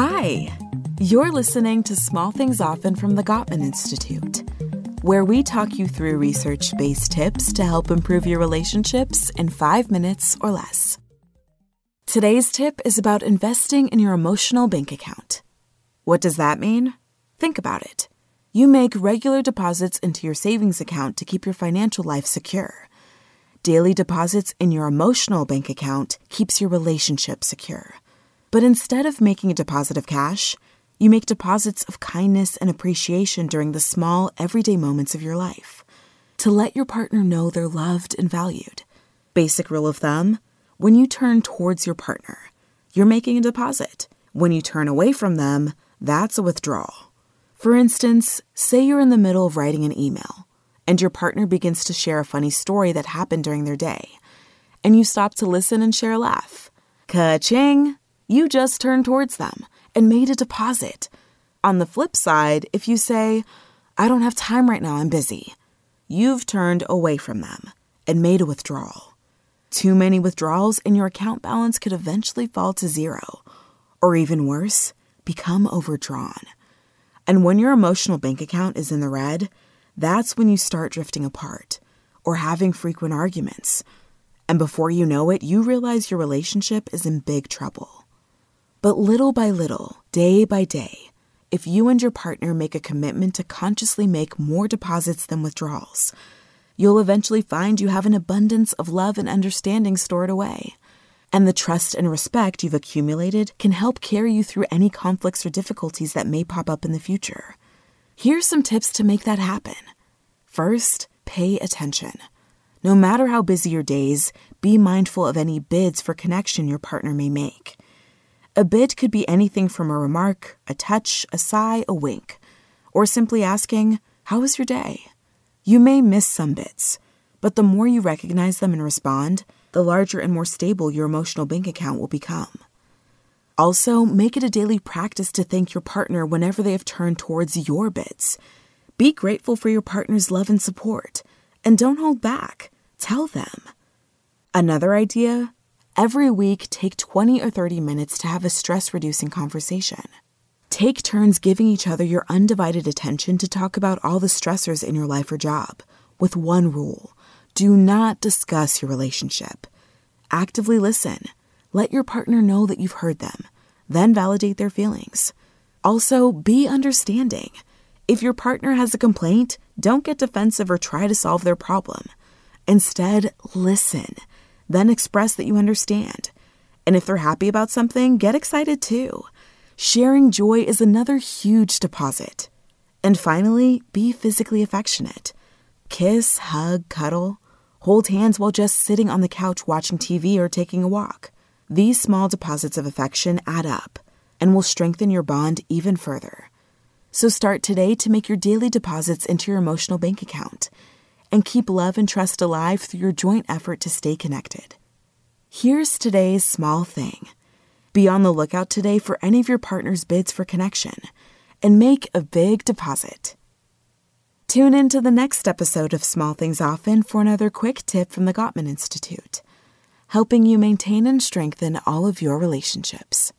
Hi, you're listening to Small Things Often from the Gottman Institute, where we talk you through research based tips to help improve your relationships in five minutes or less. Today's tip is about investing in your emotional bank account. What does that mean? Think about it. You make regular deposits into your savings account to keep your financial life secure. Daily deposits in your emotional bank account keeps your relationship secure. But instead of making a deposit of cash, you make deposits of kindness and appreciation during the small, everyday moments of your life to let your partner know they're loved and valued. Basic rule of thumb when you turn towards your partner, you're making a deposit. When you turn away from them, that's a withdrawal. For instance, say you're in the middle of writing an email and your partner begins to share a funny story that happened during their day, and you stop to listen and share a laugh. Ka-ching! You just turned towards them and made a deposit. On the flip side, if you say, I don't have time right now, I'm busy, you've turned away from them and made a withdrawal. Too many withdrawals, and your account balance could eventually fall to zero, or even worse, become overdrawn. And when your emotional bank account is in the red, that's when you start drifting apart or having frequent arguments. And before you know it, you realize your relationship is in big trouble. But little by little, day by day, if you and your partner make a commitment to consciously make more deposits than withdrawals, you'll eventually find you have an abundance of love and understanding stored away. And the trust and respect you've accumulated can help carry you through any conflicts or difficulties that may pop up in the future. Here's some tips to make that happen. First, pay attention. No matter how busy your days, be mindful of any bids for connection your partner may make. A bid could be anything from a remark, a touch, a sigh, a wink, or simply asking, How was your day? You may miss some bids, but the more you recognize them and respond, the larger and more stable your emotional bank account will become. Also, make it a daily practice to thank your partner whenever they have turned towards your bids. Be grateful for your partner's love and support, and don't hold back. Tell them. Another idea every week, take 20 or 30 minutes to have a stress reducing conversation. Take turns giving each other your undivided attention to talk about all the stressors in your life or job, with one rule do not discuss your relationship. Actively listen. Let your partner know that you've heard them, then validate their feelings. Also, be understanding. If your partner has a complaint, don't get defensive or try to solve their problem. Instead, listen, then express that you understand. And if they're happy about something, get excited too. Sharing joy is another huge deposit. And finally, be physically affectionate. Kiss, hug, cuddle. Hold hands while just sitting on the couch watching TV or taking a walk. These small deposits of affection add up and will strengthen your bond even further. So start today to make your daily deposits into your emotional bank account and keep love and trust alive through your joint effort to stay connected. Here's today's small thing. Be on the lookout today for any of your partner's bids for connection and make a big deposit. Tune in to the next episode of Small Things Often for another quick tip from the Gottman Institute, helping you maintain and strengthen all of your relationships.